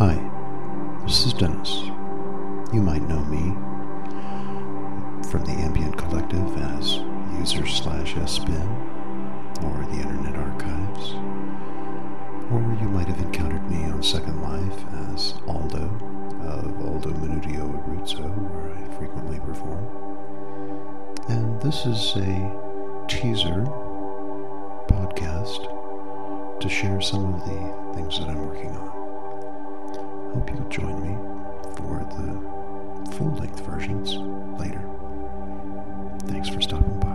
Hi, this is Dennis. You might know me from the Ambient Collective as user slash spin or the Internet Archives. Or you might have encountered me on Second Life as Aldo of Aldo Menudio Abruzzo, where I frequently perform. And this is a teaser podcast to share some of the things that I'm. Hope you'll join me for the full length versions later. Thanks for stopping by.